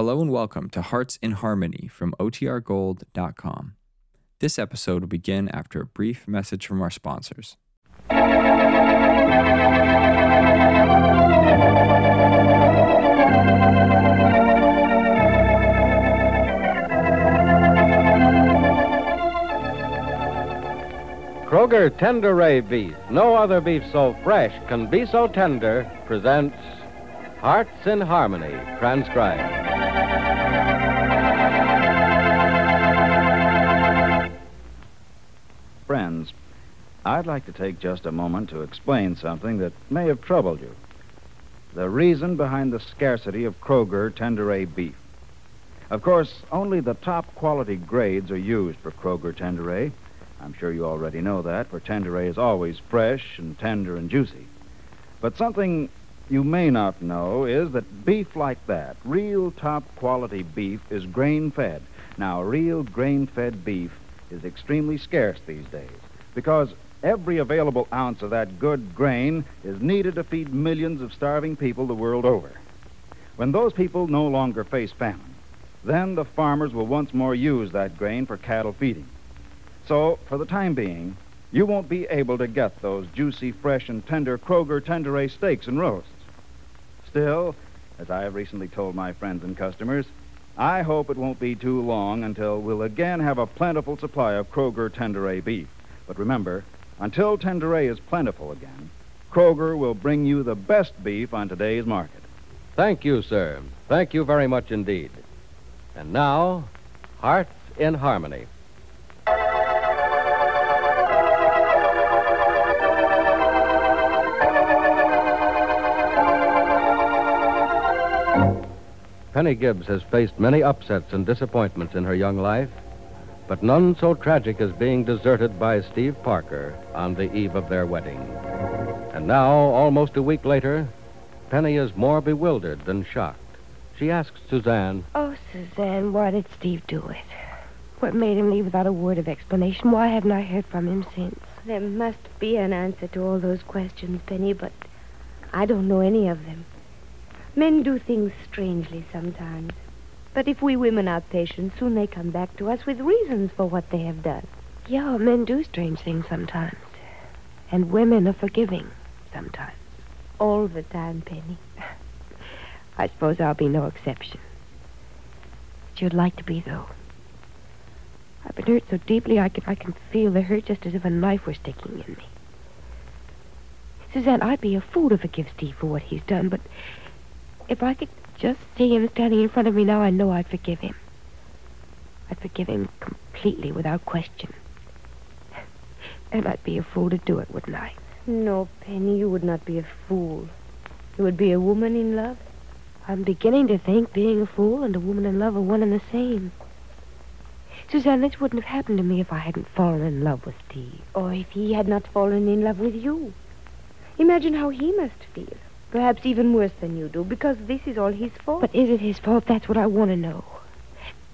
Hello and welcome to Hearts in Harmony from OTRGold.com. This episode will begin after a brief message from our sponsors. Kroger Tenderay Beef, no other beef so fresh can be so tender, presents Hearts in Harmony, transcribed. Friends, I'd like to take just a moment to explain something that may have troubled you. The reason behind the scarcity of Kroger Tenderay beef. Of course, only the top quality grades are used for Kroger Tenderay. I'm sure you already know that, for Tenderay is always fresh and tender and juicy. But something you may not know is that beef like that, real top quality beef, is grain fed. Now, real grain fed beef is extremely scarce these days because every available ounce of that good grain is needed to feed millions of starving people the world over. When those people no longer face famine, then the farmers will once more use that grain for cattle feeding. So, for the time being, you won't be able to get those juicy, fresh, and tender Kroger Tenderay steaks and roasts. Still, as I have recently told my friends and customers, I hope it won't be too long until we'll again have a plentiful supply of Kroger Tenderay beef. But remember, until Tenderay is plentiful again, Kroger will bring you the best beef on today's market. Thank you, sir. Thank you very much indeed. And now, Hearts in Harmony. Penny Gibbs has faced many upsets and disappointments in her young life, but none so tragic as being deserted by Steve Parker on the eve of their wedding. And now, almost a week later, Penny is more bewildered than shocked. She asks Suzanne, Oh, Suzanne, why did Steve do it? What made him leave without a word of explanation? Why haven't I heard from him since? There must be an answer to all those questions, Penny, but I don't know any of them. Men do things strangely sometimes. But if we women are patient, soon they come back to us with reasons for what they have done. Yeah, men do strange things sometimes. And women are forgiving sometimes. All the time, Penny. I suppose I'll be no exception. But you'd like to be, though. I've been hurt so deeply I can, I can feel the hurt just as if a knife were sticking in me. Suzanne, I'd be a fool to forgive Steve for what he's done, but if I could just see him standing in front of me now, I know I'd forgive him. I'd forgive him completely without question. And I'd be a fool to do it, wouldn't I? No, Penny, you would not be a fool. You would be a woman in love. I'm beginning to think being a fool and a woman in love are one and the same. Suzanne, this wouldn't have happened to me if I hadn't fallen in love with Steve. Or if he had not fallen in love with you. Imagine how he must feel. Perhaps even worse than you do, because this is all his fault. But is it his fault? That's what I want to know.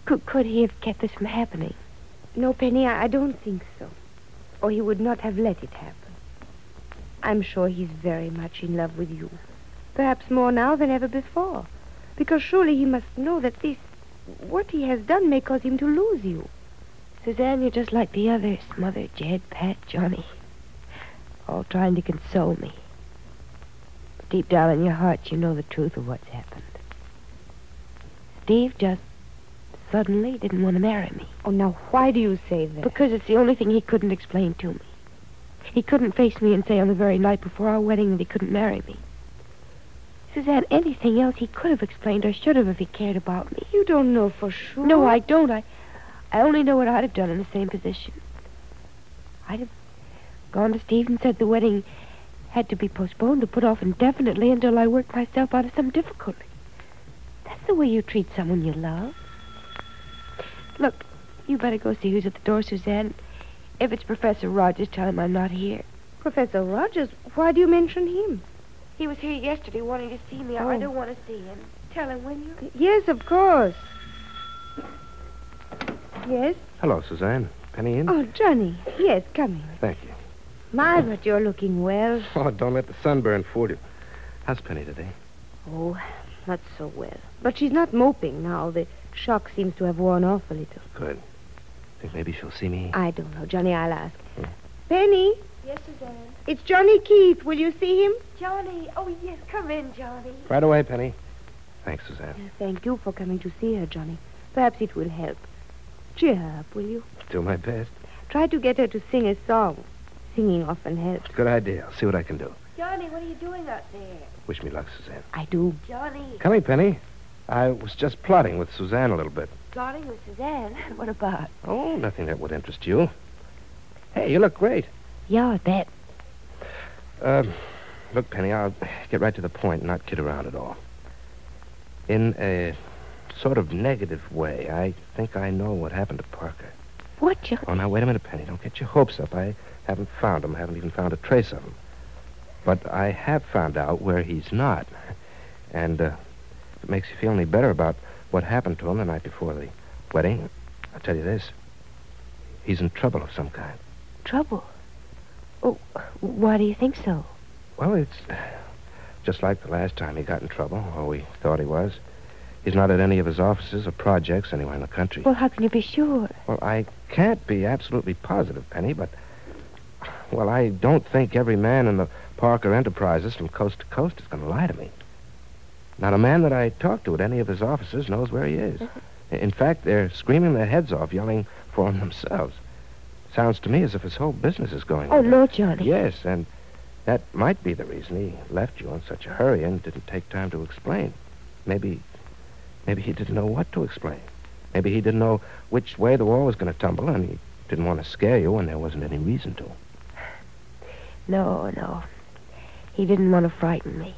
Could, could he have kept this from happening? No, Penny, I, I don't think so. Or he would not have let it happen. I'm sure he's very much in love with you. Perhaps more now than ever before. Because surely he must know that this, what he has done, may cause him to lose you. Suzanne, you're just like the others. Mother, Jed, Pat, Johnny. All trying to console me. Deep down in your heart, you know the truth of what's happened. Steve just suddenly didn't want to marry me. Oh, now why do you say that? Because it's the only thing he couldn't explain to me. He couldn't face me and say on the very night before our wedding that he couldn't marry me. Suzanne, anything else he could have explained or should have if he cared about me. You don't know for sure. No, I don't. I, I only know what I'd have done in the same position. I'd have gone to Steve and said the wedding had to be postponed or put off indefinitely until I worked myself out of some difficulty. That's the way you treat someone you love. Look, you better go see who's at the door, Suzanne. If it's Professor Rogers, tell him I'm not here. Professor Rogers? Why do you mention him? He was here yesterday wanting to see me. I- I Oh. don't want to see him. Tell him, will you? Yes, of course. Yes? Hello, Suzanne. Penny in? Oh, Johnny. Yes, come in. Thank you. My, but you're looking well. Oh, don't let the sunburn fool you. How's Penny today? Oh, not so well. But she's not moping now. The shock seems to have worn off a little. Good. Think maybe she'll see me? I don't know, Johnny. I'll ask. Hmm. Penny, Yes, Suzanne. it's Johnny Keith. Will you see him? Johnny. Oh, yes. Come in, Johnny. Right away, Penny. Thanks, Suzanne. Thank you for coming to see her, Johnny. Perhaps it will help. Cheer her up, will you? Do my best. Try to get her to sing a song. Singing often helps. Good idea. I'll see what I can do. Johnny, what are you doing out there? Wish me luck, Suzanne. I do. Johnny. Come Coming, Penny. I was just plotting with Suzanne a little bit. Plotting with Suzanne. What about? Oh, nothing that would interest you. Hey, you look great. Yeah, I bet. Um, look, Penny, I'll get right to the point and not kid around at all. In a sort of negative way, I think I know what happened to Parker. What? Oh, now, wait a minute, Penny. Don't get your hopes up. I haven't found him. I haven't even found a trace of him. But I have found out where he's not. And uh, if it makes you feel any better about what happened to him the night before the wedding, I'll tell you this. He's in trouble of some kind. Trouble. Oh, why do you think so? Well, it's just like the last time he got in trouble, or we thought he was. He's not at any of his offices or projects anywhere in the country. Well, how can you be sure? Well, I can't be absolutely positive, Penny, but. Well, I don't think every man in the Parker Enterprises from coast to coast is going to lie to me. Not a man that I talk to at any of his offices knows where he is. Mm-hmm. In fact, they're screaming their heads off, yelling for him themselves. Sounds to me as if his whole business is going. Oh, no, Johnny. Yes, and that might be the reason he left you in such a hurry and didn't take time to explain. Maybe, maybe he didn't know what to explain. Maybe he didn't know which way the wall was going to tumble, and he didn't want to scare you when there wasn't any reason to. No, no. He didn't want to frighten me.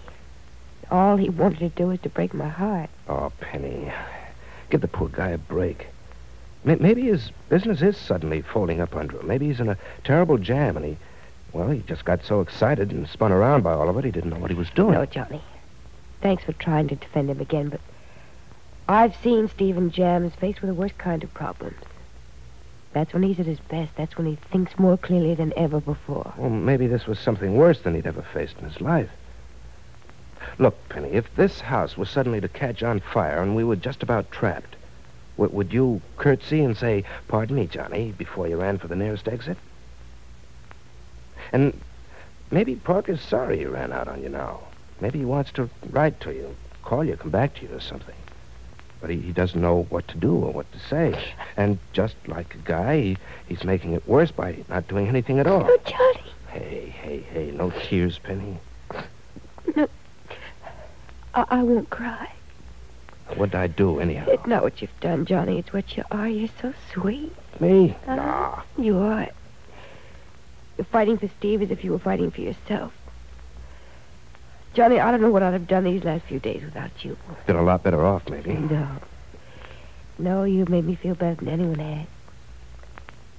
All he wanted to do was to break my heart. Oh, Penny, give the poor guy a break. Maybe his business is suddenly folding up under him. Maybe he's in a terrible jam, and he, well, he just got so excited and spun around by all of it, he didn't know what he was doing. No, Johnny. Thanks for trying to defend him again, but I've seen Steve in jams faced with the worst kind of problems. That's when he's at his best. That's when he thinks more clearly than ever before. Well, maybe this was something worse than he'd ever faced in his life. Look, Penny, if this house was suddenly to catch on fire and we were just about trapped, w- would you curtsy and say, Pardon me, Johnny, before you ran for the nearest exit? And maybe Parker's sorry he ran out on you now. Maybe he wants to write to you, call you, come back to you or something. But he, he doesn't know what to do or what to say. And just like a guy, he, he's making it worse by not doing anything at all. No, Johnny. Hey, hey, hey, no tears, Penny. I, I won't cry. What'd I do, anyhow? It's not what you've done, Johnny. It's what you are. You're so sweet. Me? Uh-huh. Nah. You are. You're fighting for Steve as if you were fighting for yourself. Johnny, I don't know what I'd have done these last few days without you. Been a lot better off, maybe. No. No, you made me feel better than anyone had.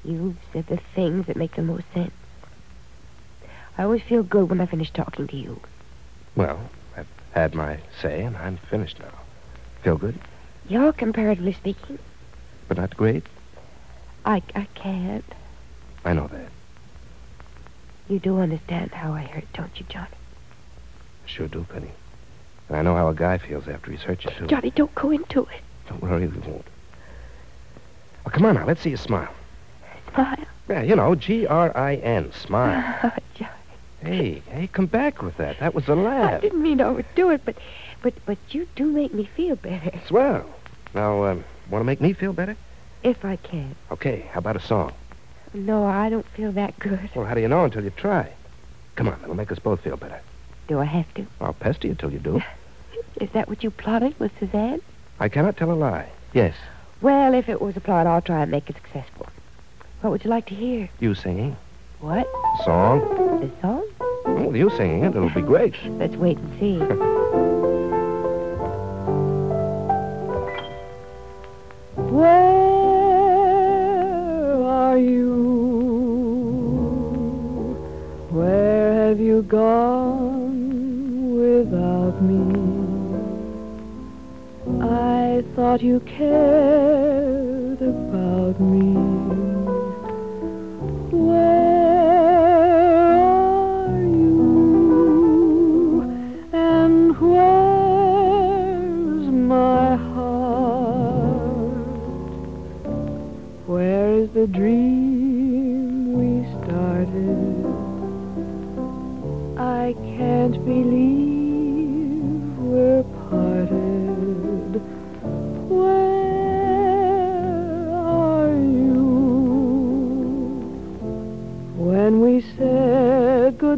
You said the things that make the most sense. I always feel good when I finish talking to you. Well, I've had my say, and I'm finished now. Feel good, You're, comparatively speaking, but not great. I, I can't. I know that. You do understand how I hurt, don't you, Johnny? Sure do, Penny. And I know how a guy feels after he's hurt you, too. Johnny, don't go into it. Don't worry, we won't. Well, come on now. Let's see you smile. Smile. Yeah, you know, G-R-I-N. Smile. Oh, Johnny. hey, hey, come back with that. That was a laugh. I didn't mean to overdo it, but, but, but you do make me feel better. Swell. Now, um, want to make me feel better? If I can. Okay, how about a song? No, I don't feel that good. Well, how do you know until you try? Come on, it'll make us both feel better. Do I have to? I'll pester you till you do. Is that what you plotted with Suzanne? I cannot tell a lie. Yes, Well, if it was a plot, I'll try and make it successful. What would you like to hear? you singing. What? Song? The song? Well, you singing it, it'll be great. Let's wait and see. you cared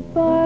goodbye,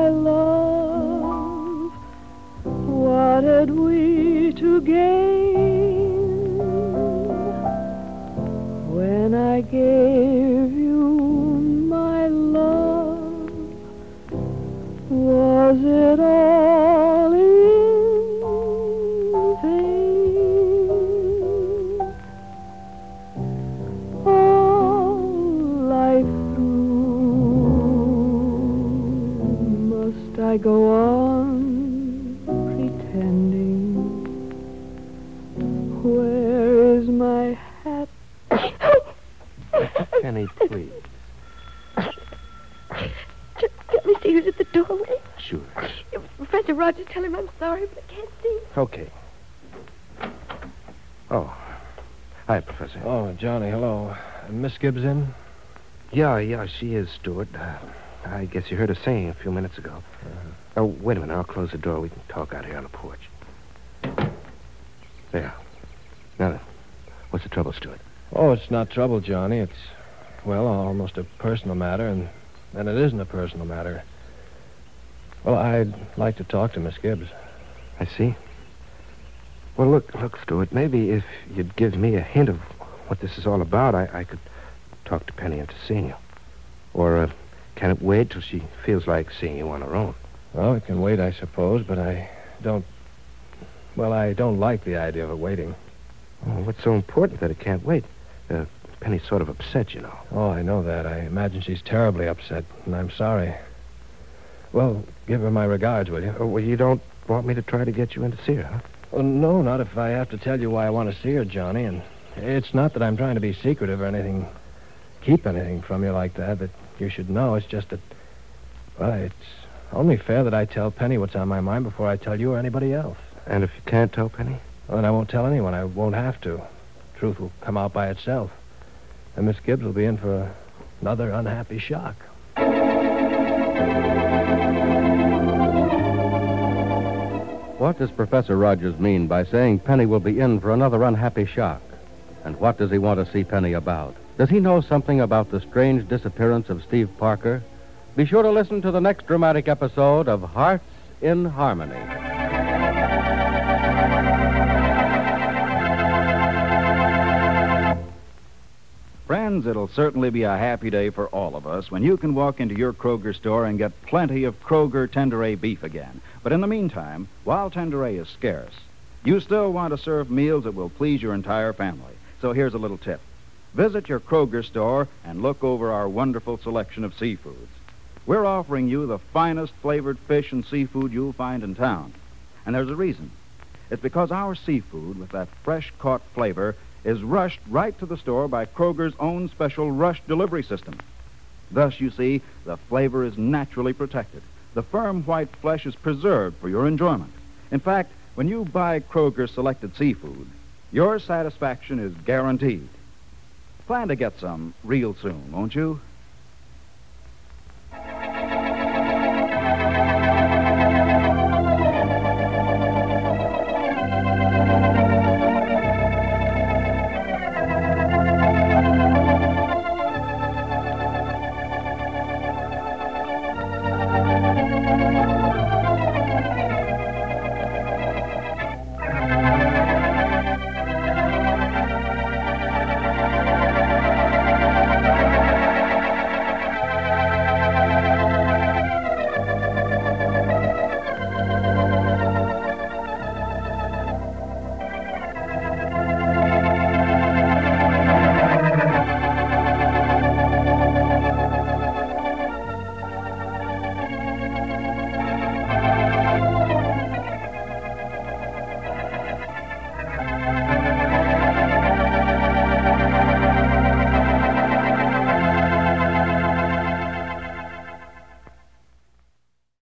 Professor Rogers, tell him I'm sorry, but I can't see. Okay. Oh. Hi, Professor. Oh, Johnny, hello. Uh, Miss Gibbs in? Yeah, yeah, she is, Stuart. Uh, I guess you heard her singing a few minutes ago. Oh, wait a minute. I'll close the door. We can talk out here on the porch. There. Now then, what's the trouble, Stuart? Oh, it's not trouble, Johnny. It's, well, almost a personal matter, and and it isn't a personal matter. Well, I'd like to talk to Miss Gibbs. I see. Well, look, look, Stuart. Maybe if you'd give me a hint of what this is all about, I, I could talk to Penny into seeing you. Or uh, can it wait till she feels like seeing you on her own? Well, it can wait, I suppose, but I don't. Well, I don't like the idea of it waiting. Oh, what's so important that it can't wait? Uh, Penny's sort of upset, you know. Oh, I know that. I imagine she's terribly upset, and I'm sorry. Well, give her my regards, will you? Oh, well, you don't want me to try to get you in to see her, huh? Well, no, not if I have to tell you why I want to see her, Johnny. And it's not that I'm trying to be secretive or anything, keep anything from you like that that you should know. It's just that, well, it's only fair that I tell Penny what's on my mind before I tell you or anybody else. And if you can't tell Penny? Well, then I won't tell anyone. I won't have to. Truth will come out by itself. And Miss Gibbs will be in for another unhappy shock. What does Professor Rogers mean by saying Penny will be in for another unhappy shock? And what does he want to see Penny about? Does he know something about the strange disappearance of Steve Parker? Be sure to listen to the next dramatic episode of Hearts in Harmony. Friends, it'll certainly be a happy day for all of us when you can walk into your Kroger store and get plenty of Kroger Tenderay beef again. But in the meantime, while Tenderay is scarce, you still want to serve meals that will please your entire family. So here's a little tip. Visit your Kroger store and look over our wonderful selection of seafoods. We're offering you the finest flavored fish and seafood you'll find in town. And there's a reason. It's because our seafood, with that fresh caught flavor, is rushed right to the store by Kroger's own special rush delivery system. Thus, you see, the flavor is naturally protected. The firm white flesh is preserved for your enjoyment. In fact, when you buy Kroger selected seafood, your satisfaction is guaranteed. Plan to get some real soon, won't you?